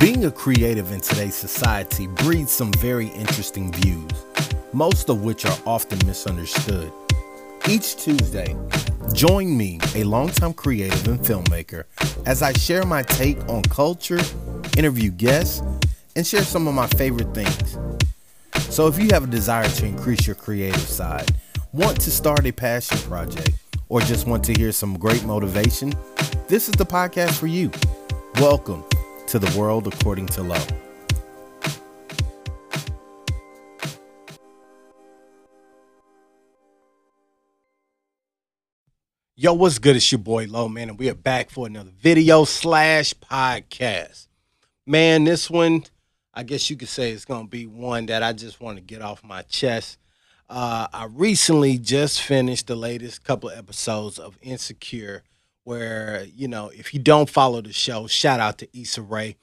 Being a creative in today's society breeds some very interesting views, most of which are often misunderstood. Each Tuesday, join me, a longtime creative and filmmaker, as I share my take on culture, interview guests, and share some of my favorite things. So if you have a desire to increase your creative side, want to start a passion project, or just want to hear some great motivation, this is the podcast for you. Welcome to the world according to Low. Yo, what's good? It's your boy Low, man, and we are back for another video slash podcast. Man, this one, I guess you could say it's gonna be one that I just want to get off my chest. Uh, I recently just finished the latest couple episodes of Insecure, where you know, if you don't follow the show, shout out to Issa Rae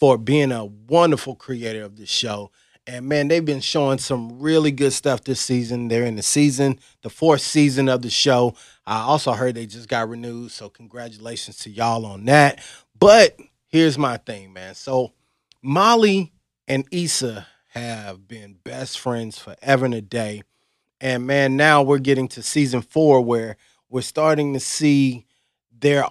for being a wonderful creator of the show. And man, they've been showing some really good stuff this season. They're in the season, the fourth season of the show. I also heard they just got renewed, so congratulations to y'all on that. But here's my thing, man. So Molly and Issa have been best friends forever and a day. And man, now we're getting to season four where we're starting to see they're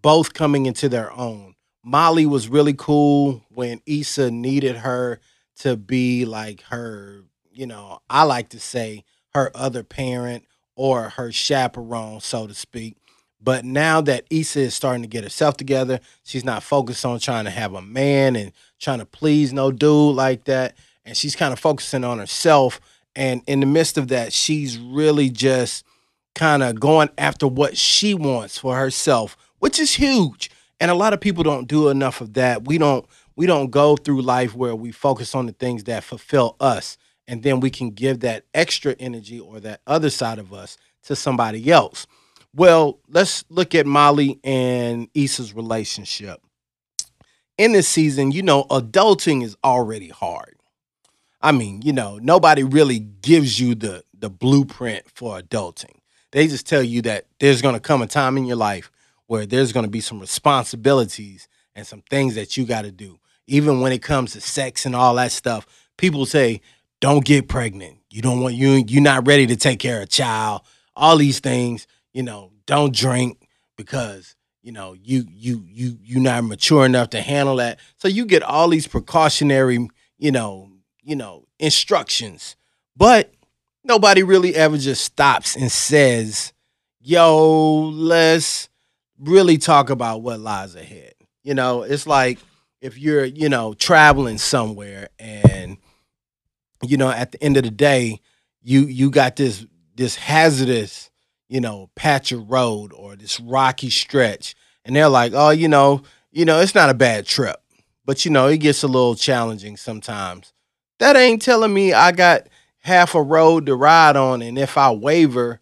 both coming into their own. Molly was really cool when Issa needed her to be like her, you know, I like to say her other parent or her chaperone, so to speak. But now that Issa is starting to get herself together, she's not focused on trying to have a man and trying to please no dude like that. And she's kind of focusing on herself. And in the midst of that, she's really just kind of going after what she wants for herself, which is huge. And a lot of people don't do enough of that. We don't we don't go through life where we focus on the things that fulfill us and then we can give that extra energy or that other side of us to somebody else. Well, let's look at Molly and Issa's relationship. In this season, you know, adulting is already hard. I mean, you know, nobody really gives you the the blueprint for adulting. They just tell you that there's going to come a time in your life where there's going to be some responsibilities and some things that you got to do. Even when it comes to sex and all that stuff, people say, don't get pregnant. You don't want you you're not ready to take care of a child. All these things, you know, don't drink because you know you you you you're not mature enough to handle that. So you get all these precautionary, you know, you know, instructions. But nobody really ever just stops and says, "Yo, let's really talk about what lies ahead." You know, it's like if you're, you know, traveling somewhere and you know, at the end of the day, you you got this this hazardous, you know, patch of road or this rocky stretch, and they're like, oh, you know, you know, it's not a bad trip, but you know, it gets a little challenging sometimes. That ain't telling me I got half a road to ride on, and if I waver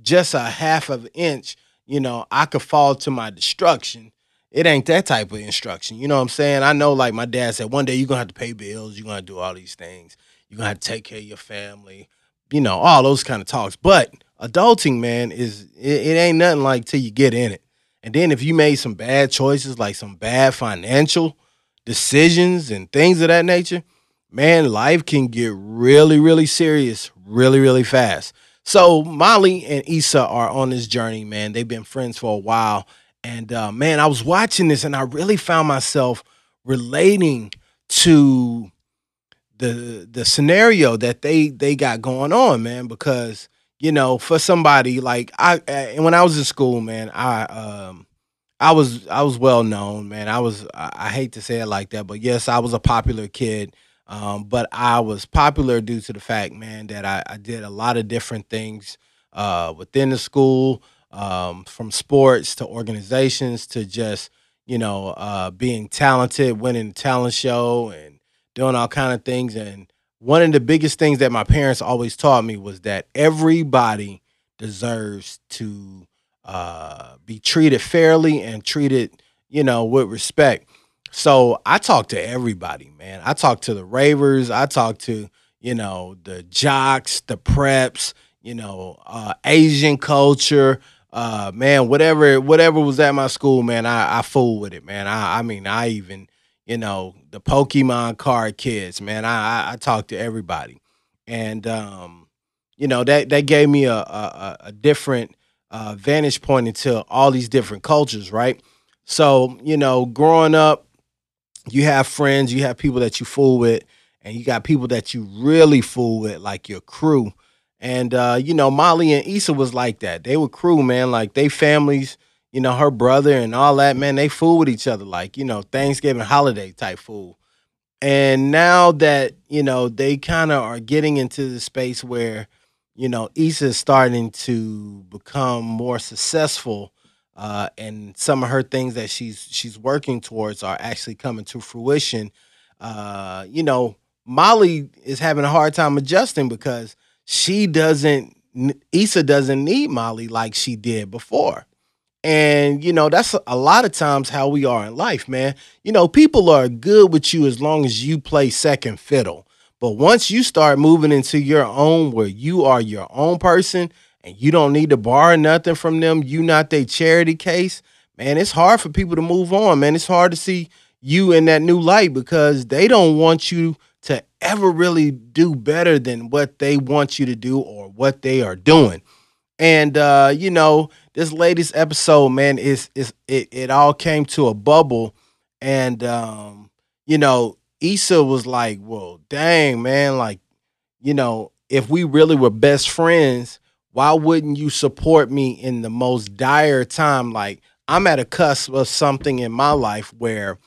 just a half of an inch, you know, I could fall to my destruction. It ain't that type of instruction. You know what I'm saying? I know, like my dad said, one day you're gonna have to pay bills, you're gonna do all these things you're gonna have to take care of your family, you know, all those kind of talks. But adulting, man, is it, it ain't nothing like till you get in it. And then if you made some bad choices, like some bad financial decisions and things of that nature, man, life can get really, really serious really, really fast. So Molly and Issa are on this journey, man. They've been friends for a while. And uh, man, I was watching this and I really found myself relating to the the scenario that they they got going on, man. Because you know, for somebody like I, and when I was in school, man, I um I was I was well known, man. I was I, I hate to say it like that, but yes, I was a popular kid. Um, but I was popular due to the fact, man, that I, I did a lot of different things uh, within the school, um, from sports to organizations to just you know uh, being talented, winning the talent show, and doing all kind of things. And one of the biggest things that my parents always taught me was that everybody deserves to uh, be treated fairly and treated, you know, with respect. So I talk to everybody, man. I talk to the ravers. I talk to, you know, the jocks, the preps, you know, uh, Asian culture, uh, man, whatever, whatever was at my school, man, I, I fool with it, man. I, I mean, I even, you know, the Pokemon card kids, man. I I, I talk to everybody, and um, you know that that gave me a a, a different uh, vantage point into all these different cultures, right? So you know, growing up, you have friends, you have people that you fool with, and you got people that you really fool with, like your crew. And uh, you know, Molly and Issa was like that. They were crew, man. Like they families, you know, her brother and all that, man, they fool with each other, like, you know, Thanksgiving holiday type fool. And now that, you know, they kind of are getting into the space where, you know, Issa is starting to become more successful. Uh, and some of her things that she's she's working towards are actually coming to fruition. Uh, you know, Molly is having a hard time adjusting because she doesn't Issa doesn't need Molly like she did before. And you know, that's a lot of times how we are in life, man. You know, people are good with you as long as you play second fiddle. But once you start moving into your own where you are your own person and you don't need to borrow nothing from them, you not their charity case, man, it's hard for people to move on, man. It's hard to see you in that new light because they don't want you to ever really do better than what they want you to do or what they are doing. And uh, you know, this latest episode, man, is is it, it all came to a bubble. And um, you know, Issa was like, Well, dang, man, like, you know, if we really were best friends, why wouldn't you support me in the most dire time? Like, I'm at a cusp of something in my life where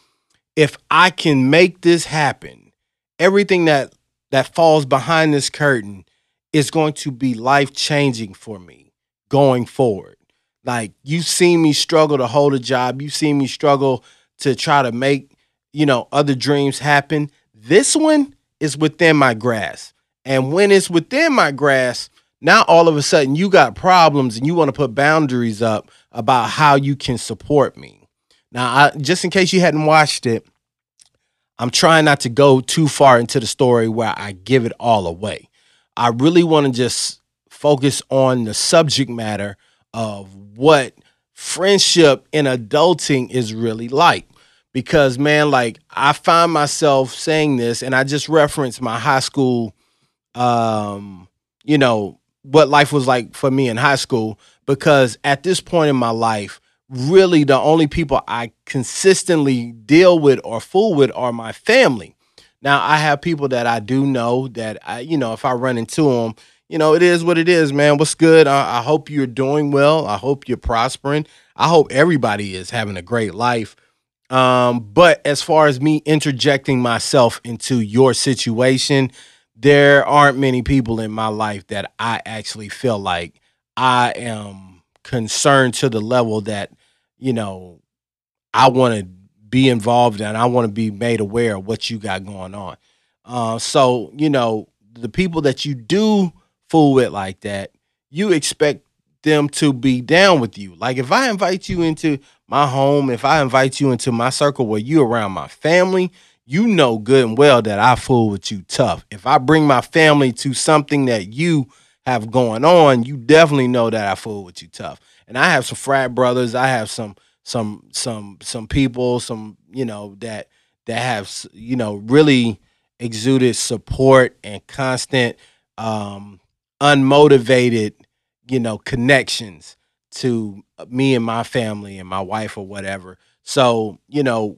if I can make this happen, everything that that falls behind this curtain is going to be life changing for me going forward. Like you've seen me struggle to hold a job, you've seen me struggle to try to make, you know, other dreams happen. This one is within my grasp. And when it's within my grasp, now all of a sudden you got problems and you want to put boundaries up about how you can support me. Now, I, just in case you hadn't watched it, I'm trying not to go too far into the story where I give it all away. I really want to just focus on the subject matter of what friendship in adulting is really like. Because, man, like I find myself saying this, and I just referenced my high school, um, you know, what life was like for me in high school. Because at this point in my life, really the only people I consistently deal with or fool with are my family. Now I have people that I do know that I, you know, if I run into them, you know, it is what it is, man. What's good? I, I hope you're doing well. I hope you're prospering. I hope everybody is having a great life. Um, but as far as me interjecting myself into your situation, there aren't many people in my life that I actually feel like I am concerned to the level that you know, I want to be involved and I want to be made aware of what you got going on. Uh, so, you know, the people that you do fool with like that, you expect them to be down with you. Like if I invite you into my home, if I invite you into my circle where you around my family, you know good and well that I fool with you tough. If I bring my family to something that you have going on, you definitely know that I fool with you tough and I have some frat brothers. I have some some some some people, some you know that that have you know really exuded support and constant um unmotivated you know connections to me and my family and my wife or whatever so you know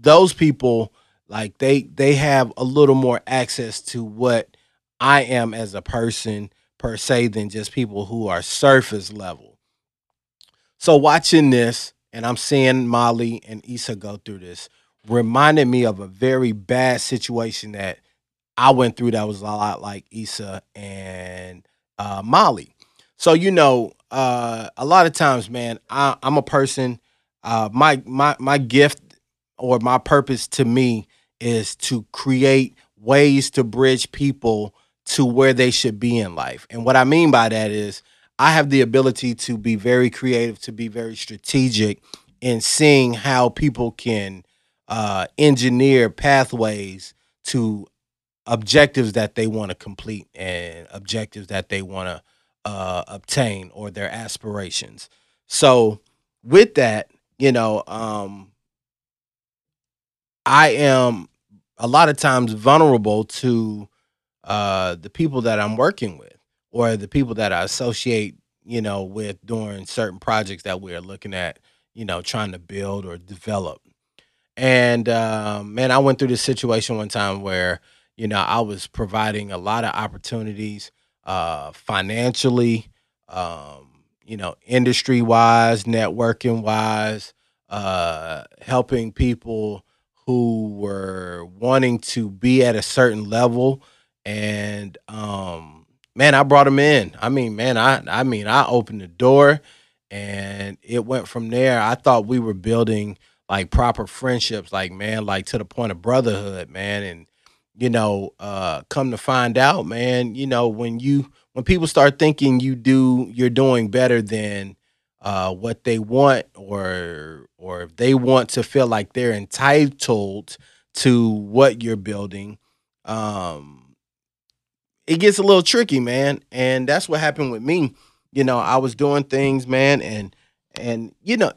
those people like they they have a little more access to what i am as a person per se than just people who are surface level so watching this, and I'm seeing Molly and Issa go through this, reminded me of a very bad situation that I went through that was a lot like Issa and uh, Molly. So you know, uh, a lot of times, man, I, am a person. Uh, my my my gift or my purpose to me is to create ways to bridge people to where they should be in life. And what I mean by that is I have the ability to be very creative, to be very strategic in seeing how people can uh, engineer pathways to objectives that they want to complete and objectives that they want to uh, obtain or their aspirations. So, with that, you know, um, I am a lot of times vulnerable to uh, the people that I'm working with or the people that I associate, you know, with during certain projects that we're looking at, you know, trying to build or develop. And um, man, I went through this situation one time where, you know, I was providing a lot of opportunities uh, financially, um, you know, industry wise, networking wise, uh, helping people who were wanting to be at a certain level. And um, man, I brought them in. I mean, man, I I mean, I opened the door and it went from there. I thought we were building like proper friendships, like man, like to the point of brotherhood, man. And you know, uh, come to find out, man, you know, when you when people start thinking you do you're doing better than uh, what they want or or if they want to feel like they're entitled to what you're building um, it gets a little tricky man. And that's what happened with me. You know i was doing things man and and you know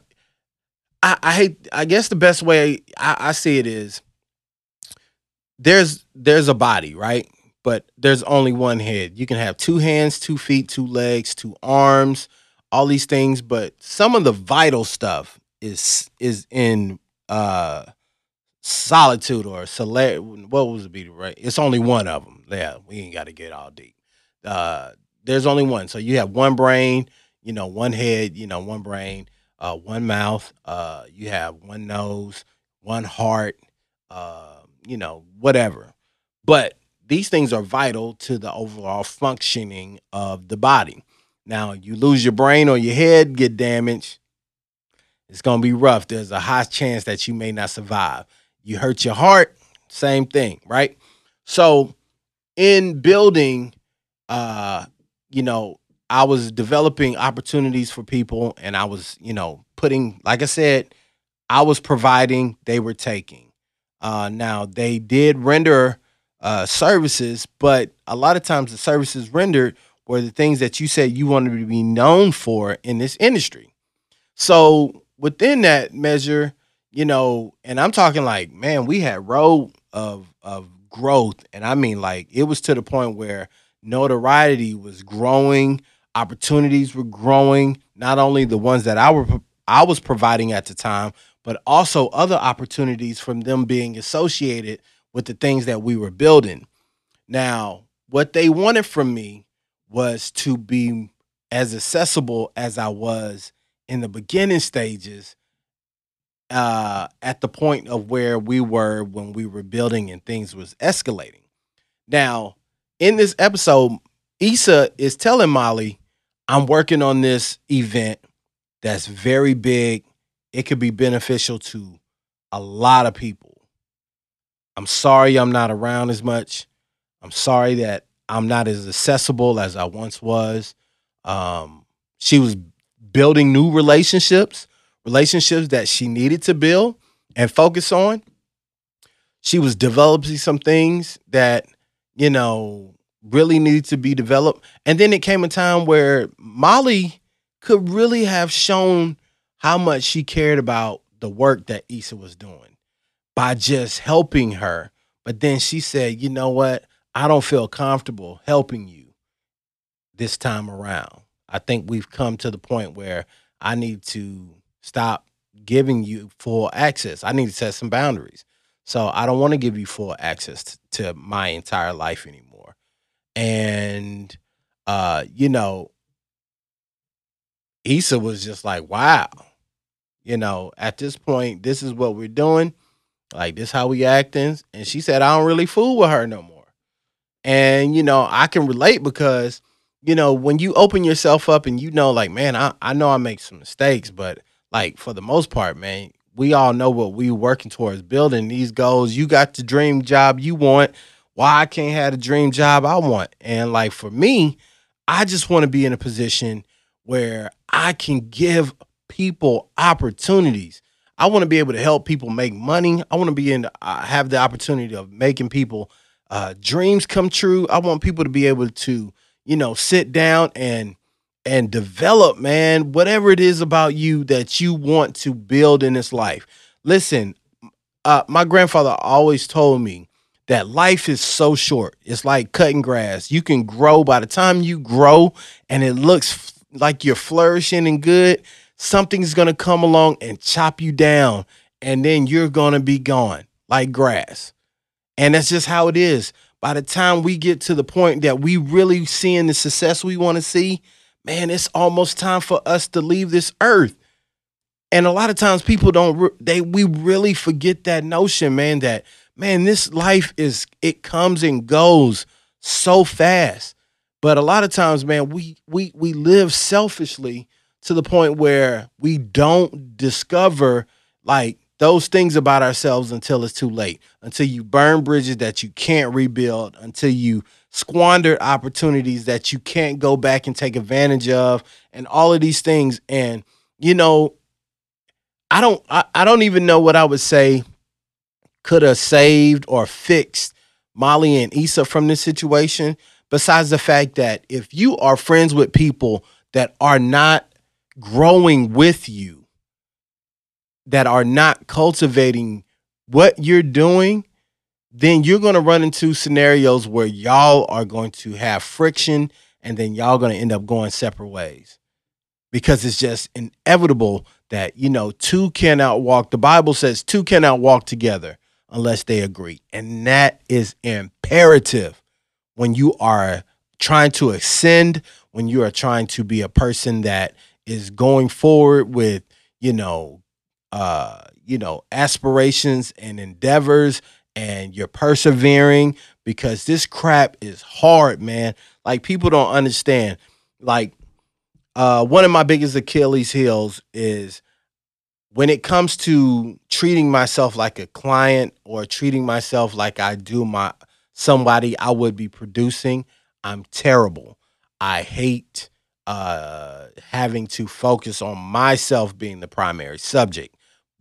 i i hate i guess the best way i, I see it is there's there's a body right? But there's only one head. You can have two hands two feet two legs two arms all these things but some of the vital stuff is is in uh solitude or select what was it be right? It's only one of them yeah we ain't got to get all deep. Uh there's only one. So you have one brain you know one head you know one brain uh one mouth uh you have one nose one heart uh you know whatever. But these things are vital to the overall functioning of the body now you lose your brain or your head get damaged it's gonna be rough. There's a high chance that you may not survive. You hurt your heart, same thing, right? So in building, uh, you know, I was developing opportunities for people and I was, you know, putting, like I said, I was providing, they were taking. Uh, now they did render uh, services, but a lot of times the services rendered were the things that you said you wanted to be known for in this industry. So within that measure, you know, and I'm talking like, man, we had road of of growth, and I mean like it was to the point where notoriety was growing, opportunities were growing, not only the ones that I were I was providing at the time, but also other opportunities from them being associated with the things that we were building. Now, what they wanted from me was to be as accessible as I was in the beginning stages uh at the point of where we were when we were building and things was escalating. Now, in this episode, Issa is telling Molly, I'm working on this event that's very big. It could be beneficial to a lot of people. I'm sorry I'm not around as much. I'm sorry that I'm not as accessible as I once was. Um, she was building new relationships, relationships that she needed to build and focus on. She was developing some things that, you know, really needed to be developed. And then it came a time where Molly could really have shown how much she cared about the work that Issa was doing by just helping her. But then she said, you know what? I don't feel comfortable helping you this time around. I think we've come to the point where I need to stop giving you full access. I need to set some boundaries. So I don't want to give you full access to my entire life anymore. And uh, you know, Issa was just like, wow. You know, at this point, this is what we're doing. Like this how we acting. And she said, I don't really fool with her no more. And you know, I can relate because you know, when you open yourself up and you know, like, man, I, I know I make some mistakes, but like for the most part, man, we all know what we working towards building these goals. You got the dream job you want. Why I can't have the dream job I want? And like for me, I just want to be in a position where I can give people opportunities. I want to be able to help people make money. I want to be in uh, have the opportunity of making people uh, dreams come true. I want people to be able to you know, sit down and and develop, man, whatever it is about you that you want to build in this life. Listen, uh, my grandfather always told me that life is so short. It's like cutting grass. You can grow by the time you grow and it looks like you're flourishing and good, something's going to come along and chop you down and then you're going to be gone like grass. And that's just how it is. By the time we get to the point that we really seeing the success we want to see, man, it's almost time for us to leave this earth. And a lot of times people don't they we really forget that notion, man, that man, this life is it comes and goes so fast. But a lot of times, man, we we we live selfishly to the point where we don't discover like those things about ourselves until it's too late, until you burn bridges that you can't rebuild, until you squandered opportunities that you can't go back and take advantage of, and all of these things. And you know, I don't I, I don't even know what I would say could have saved or fixed Molly and Issa from this situation, besides the fact that if you are friends with people that are not growing with you, that are not cultivating what you're doing, then you're going to run into scenarios where y'all are going to have friction and then y'all going to end up going separate ways. Because it's just inevitable that you know two cannot walk the bible says two cannot walk together unless they agree. And that is imperative when you are trying to ascend when you are trying to be a person that is going forward with you know uh you know aspirations and endeavors and you're persevering because this crap is hard man like people don't understand like uh one of my biggest achilles heels is when it comes to treating myself like a client or treating myself like I do my somebody I would be producing, I'm terrible. I hate uh, having to focus on myself being the primary subject.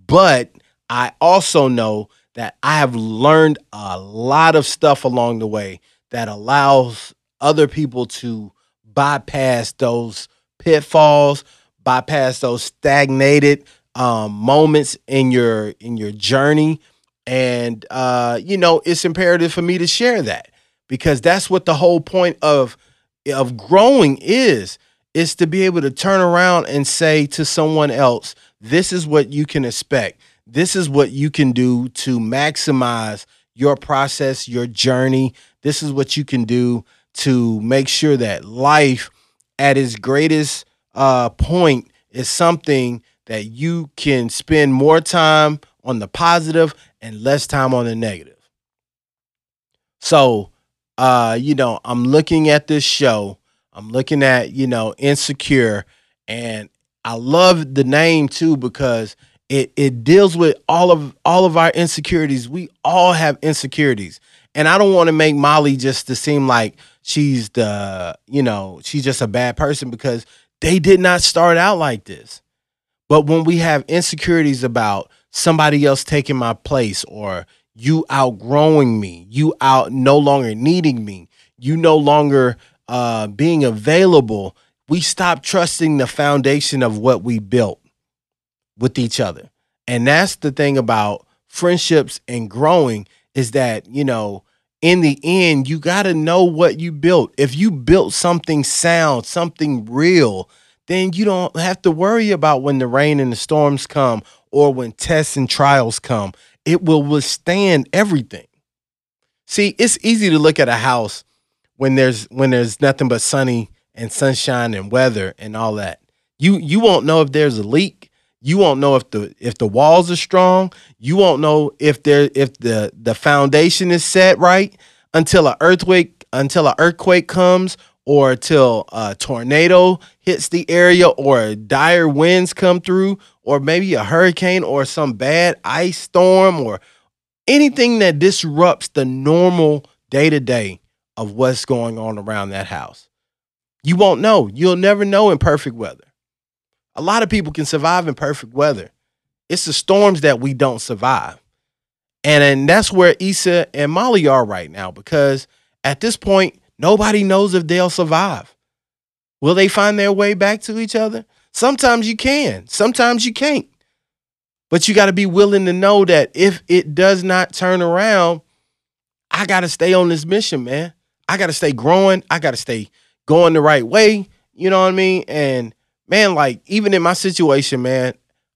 But I also know that I have learned a lot of stuff along the way that allows other people to bypass those pitfalls, bypass those stagnated um, moments in your in your journey, and uh, you know it's imperative for me to share that because that's what the whole point of of growing is is to be able to turn around and say to someone else, this is what you can expect. This is what you can do to maximize your process, your journey. This is what you can do to make sure that life at its greatest uh, point is something that you can spend more time on the positive and less time on the negative. So, uh, you know, I'm looking at this show, I'm looking at, you know, Insecure, and I love the name too because it it deals with all of all of our insecurities. We all have insecurities. And I don't want to make Molly just to seem like she's the, you know, she's just a bad person because they did not start out like this. But when we have insecurities about somebody else taking my place or you outgrowing me, you out no longer needing me, you no longer uh, being available, we stop trusting the foundation of what we built with each other. And that's the thing about friendships and growing is that, you know, in the end, you got to know what you built. If you built something sound, something real, then you don't have to worry about when the rain and the storms come or when tests and trials come. It will withstand everything. See, it's easy to look at a house when there's when there's nothing but sunny and sunshine and weather and all that. You you won't know if there's a leak. You won't know if the if the walls are strong. You won't know if there if the the foundation is set right until a earthquake until an earthquake comes or till a tornado hits the area or dire winds come through or maybe a hurricane or some bad ice storm or anything that disrupts the normal day to day of what's going on around that house. You won't know. You'll never know in perfect weather. A lot of people can survive in perfect weather. It's the storms that we don't survive. And, and that's where Issa and Molly are right now because at this point, Nobody knows if they'll survive. Will they find their way back to each other? Sometimes you can, sometimes you can't. But you got to be willing to know that if it does not turn around, I got to stay on this mission, man. I got to stay growing. I got to stay going the right way. You know what I mean? And man, like even in my situation, man,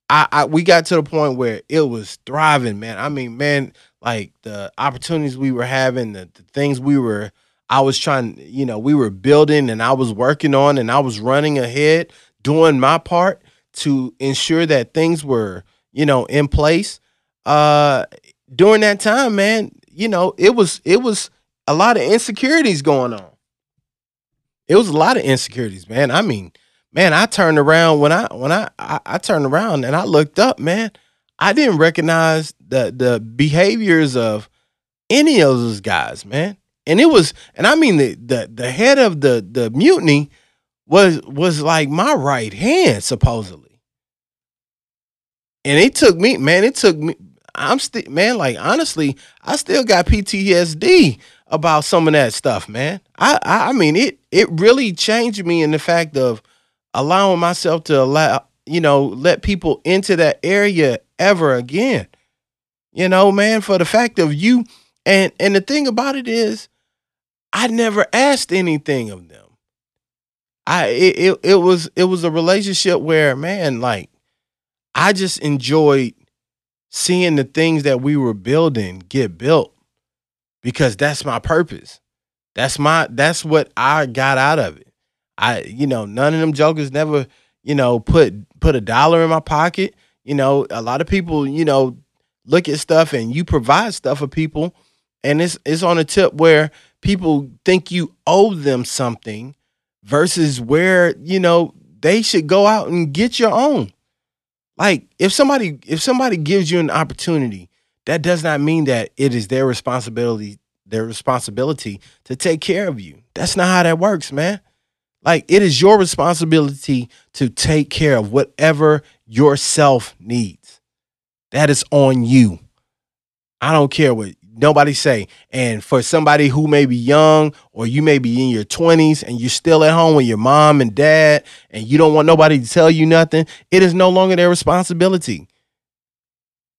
I, I we got to the point where it was thriving, man. I mean, man, like the opportunities we were having, the, the things we were, I was trying, you know, we were building and I was working on and I was running ahead, doing my part to ensure that things were, you know, in place. Uh during that time, man, you know, it was it was a lot of insecurities going on. It was a lot of insecurities, man. I mean, man, I turned around when I when I, I I, turned around and I looked up, man. I didn't recognize the the behaviors of any of those guys, man. And it was, and I mean the the the head of the the mutiny was was like my right hand, supposedly. And it took me, man, it took me, I'm still man, like honestly, I still got PTSD about some of that stuff, man. I I mean it it really changed me in the fact of allowing myself to allow, you know, let people into that area ever again. You know, man, for the fact of you and and the thing about it is I never asked anything of them. I it, it, it was it was a relationship where man, like I just enjoyed seeing the things that we were building get built because that's my purpose. That's my that's what I got out of it. I, you know, none of them jokers never, you know, put put a dollar in my pocket. You know, a lot of people, you know, look at stuff and you provide stuff for people, and it's it's on a tip where people think you owe them something versus where, you know, they should go out and get your own. Like if somebody if somebody gives you an opportunity, that does not mean that it is their responsibility their responsibility to take care of you. That's not how that works, man. Like it is your responsibility to take care of whatever yourself needs. That is on you. I don't care what nobody say. And for somebody who may be young or you may be in your 20s and you're still at home with your mom and dad and you don't want nobody to tell you nothing, it is no longer their responsibility.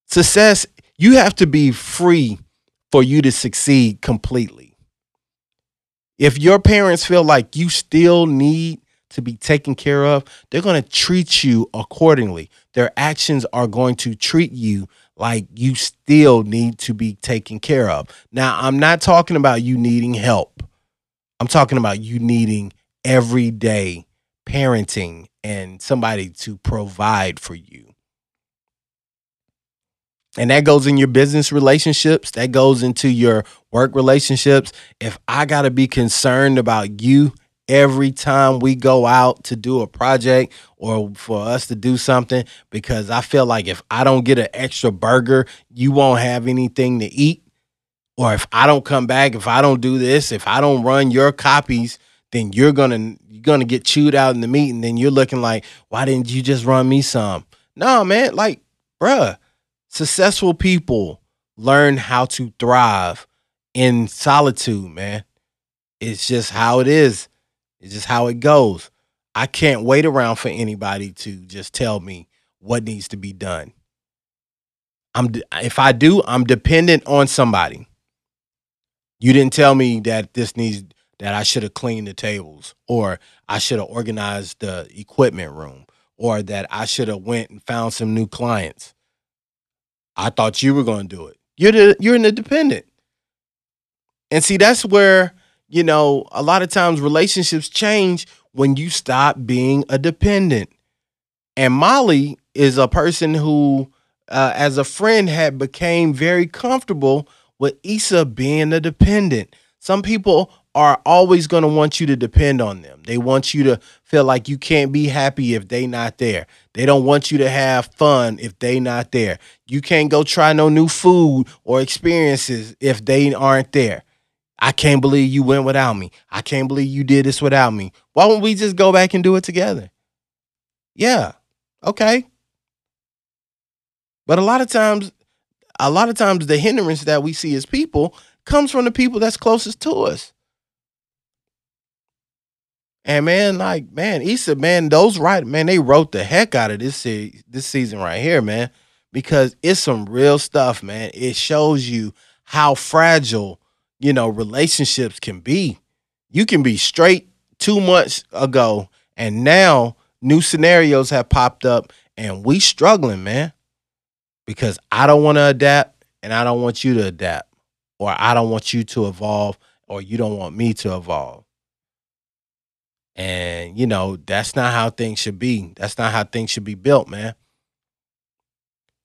Success, you have to be free for you to succeed completely. If your parents feel like you still need to be taken care of, they're going to treat you accordingly. Their actions are going to treat you like you still need to be taken care of. Now, I'm not talking about you needing help. I'm talking about you needing everyday parenting and somebody to provide for you. And that goes in your business relationships, that goes into your work relationships. If I got to be concerned about you every time we go out to do a project or for us to do something, because I feel like if I don't get an extra burger, you won't have anything to eat. Or if I don't come back, if I don't do this, if I don't run your copies, then you're gonna you're gonna get chewed out in the meeting. Then you're looking like, why didn't you just run me some? No, man, like, bruh, Successful people learn how to thrive in solitude, man. It's just how it is. It's just how it goes. I can't wait around for anybody to just tell me what needs to be done. I'm if I do, I'm dependent on somebody. You didn't tell me that this needs that I should have cleaned the tables or I should have organized the equipment room or that I should have went and found some new clients. I thought you were going to do it. You're the, you're an independent. And see, that's where, you know, a lot of times relationships change when you stop being a dependent. And Molly is a person who, uh, as a friend, had became very comfortable with Issa being a dependent. Some people are always going to want you to depend on them. They want you to feel like you can't be happy if they not there. They don't want you to have fun if they not there. You can't go try no new food or experiences if they aren't there. I can't believe you went without me. I can't believe you did this without me. Why don't we just go back and do it together? Yeah. Okay. But a lot of times, a lot of times the hindrance that we see as people comes from the people that's closest to us. And man, like man, Issa, man, those right, man, they wrote the heck out of this se- this season right here, man. because it's some real stuff, man. It shows you how fragile, you know, relationships can be. You can be straight two months ago, and now new scenarios have popped up, and we struggling, man. Because I don't want to adapt, and I don't want you to adapt, or I don't want you to evolve, or you don't want me to evolve. And you know, that's not how things should be. That's not how things should be built, man.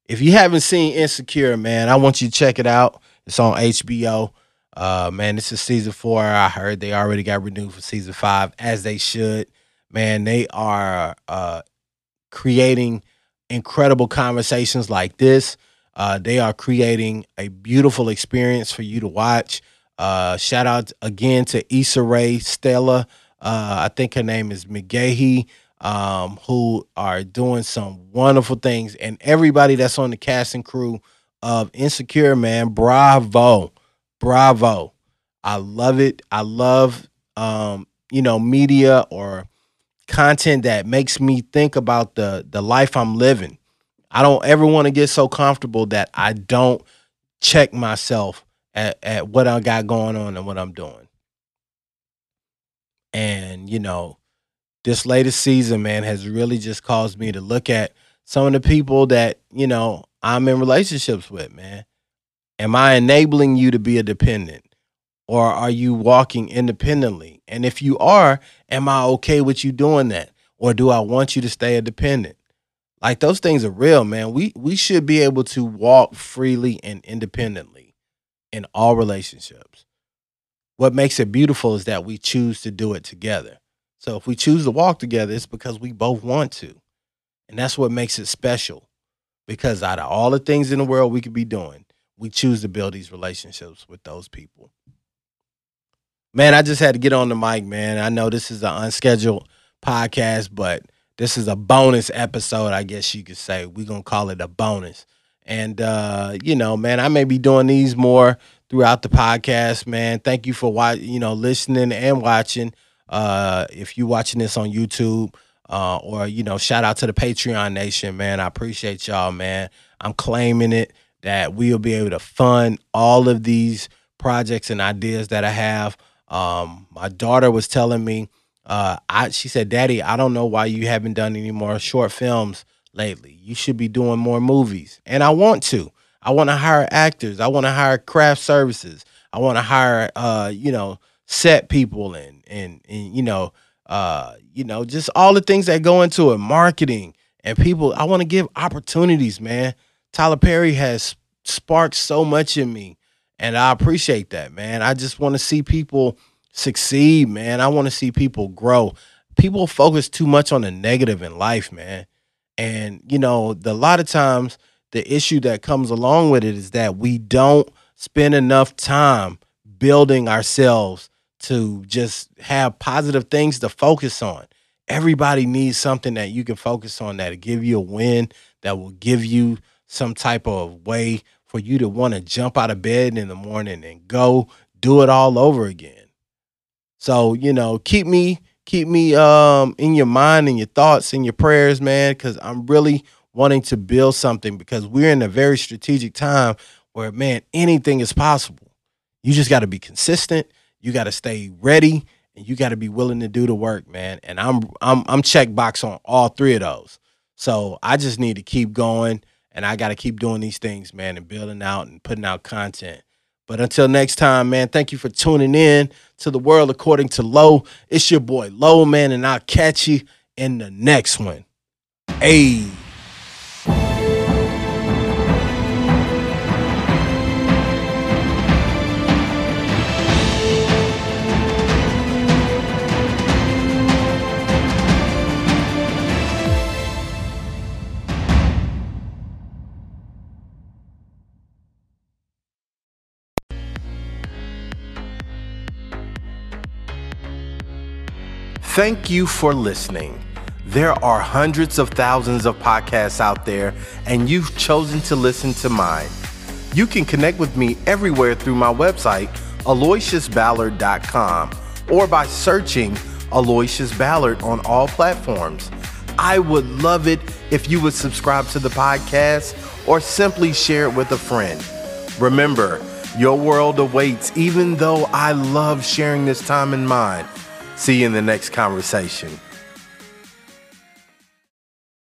If you haven't seen Insecure, man, I want you to check it out. It's on HBO. Uh, man, this is season four. I heard they already got renewed for season five, as they should. Man, they are uh, creating incredible conversations like this. Uh, they are creating a beautiful experience for you to watch. Uh, shout out again to Issa Rae Stella. Uh, I think her name is McGahee um, who are doing some wonderful things. And everybody that's on the casting crew of Insecure, man, bravo. Bravo. I love it. I love um, you know, media or content that makes me think about the the life I'm living. I don't ever want to get so comfortable that I don't check myself at, at what I got going on and what I'm doing. And, you know, this latest season, man, has really just caused me to look at some of the people that, you know, I'm in relationships with, man. Am I enabling you to be a dependent? Or are you walking independently? And if you are, am I okay with you doing that? Or do I want you to stay a dependent? Like those things are real, man. We we should be able to walk freely and independently in all relationships. What makes it beautiful is that we choose to do it together. So if we choose to walk together, it's because we both want to. And that's what makes it special. Because out of all the things in the world we could be doing, we choose to build these relationships with those people. Man, I just had to get on the mic, man. I know this is an unscheduled podcast, but this is a bonus episode, I guess you could say. We're going to call it a bonus. And, uh, you know, man, I may be doing these more throughout the podcast, man. Thank you for watching, you know, listening and watching. Uh, if you're watching this on YouTube, uh, or you know, shout out to the Patreon Nation, man. I appreciate y'all, man. I'm claiming it that we'll be able to fund all of these projects and ideas that I have. Um, my daughter was telling me, uh, I she said, "Daddy, I don't know why you haven't done any more short films lately. You should be doing more movies." And I want to. I want to hire actors. I want to hire craft services. I want to hire, uh, you know, set people and and and you know uh you know just all the things that go into it marketing and people. I want to give opportunities man. Tyler perry has sparked so much in me and i appreciate that man. I just want to see people succeed man. I want to see people grow. People focus too much on the negative in life man. And you know the, a lot of times the issue that comes along with it is that we don't spend enough time building ourselves to just have positive things to focus on. Everybody needs something that you can focus on that'll give you a win, that will give you some type of way for you to want to jump out of bed in the morning and go do it all over again. So, you know, keep me keep me um in your mind and your thoughts and your prayers, man, cuz I'm really wanting to build something because we're in a very strategic time where man, anything is possible. You just got to be consistent you got to stay ready and you got to be willing to do the work, man. And I'm I'm I'm check box on all three of those. So I just need to keep going and I got to keep doing these things, man, and building out and putting out content. But until next time, man, thank you for tuning in to the world according to Low. It's your boy Low, man, and I'll catch you in the next one. Hey. Thank you for listening. There are hundreds of thousands of podcasts out there, and you've chosen to listen to mine. You can connect with me everywhere through my website, aloysiusballard.com, or by searching Aloysius Ballard on all platforms. I would love it if you would subscribe to the podcast or simply share it with a friend. Remember, your world awaits, even though I love sharing this time in mine. See you in the next conversation.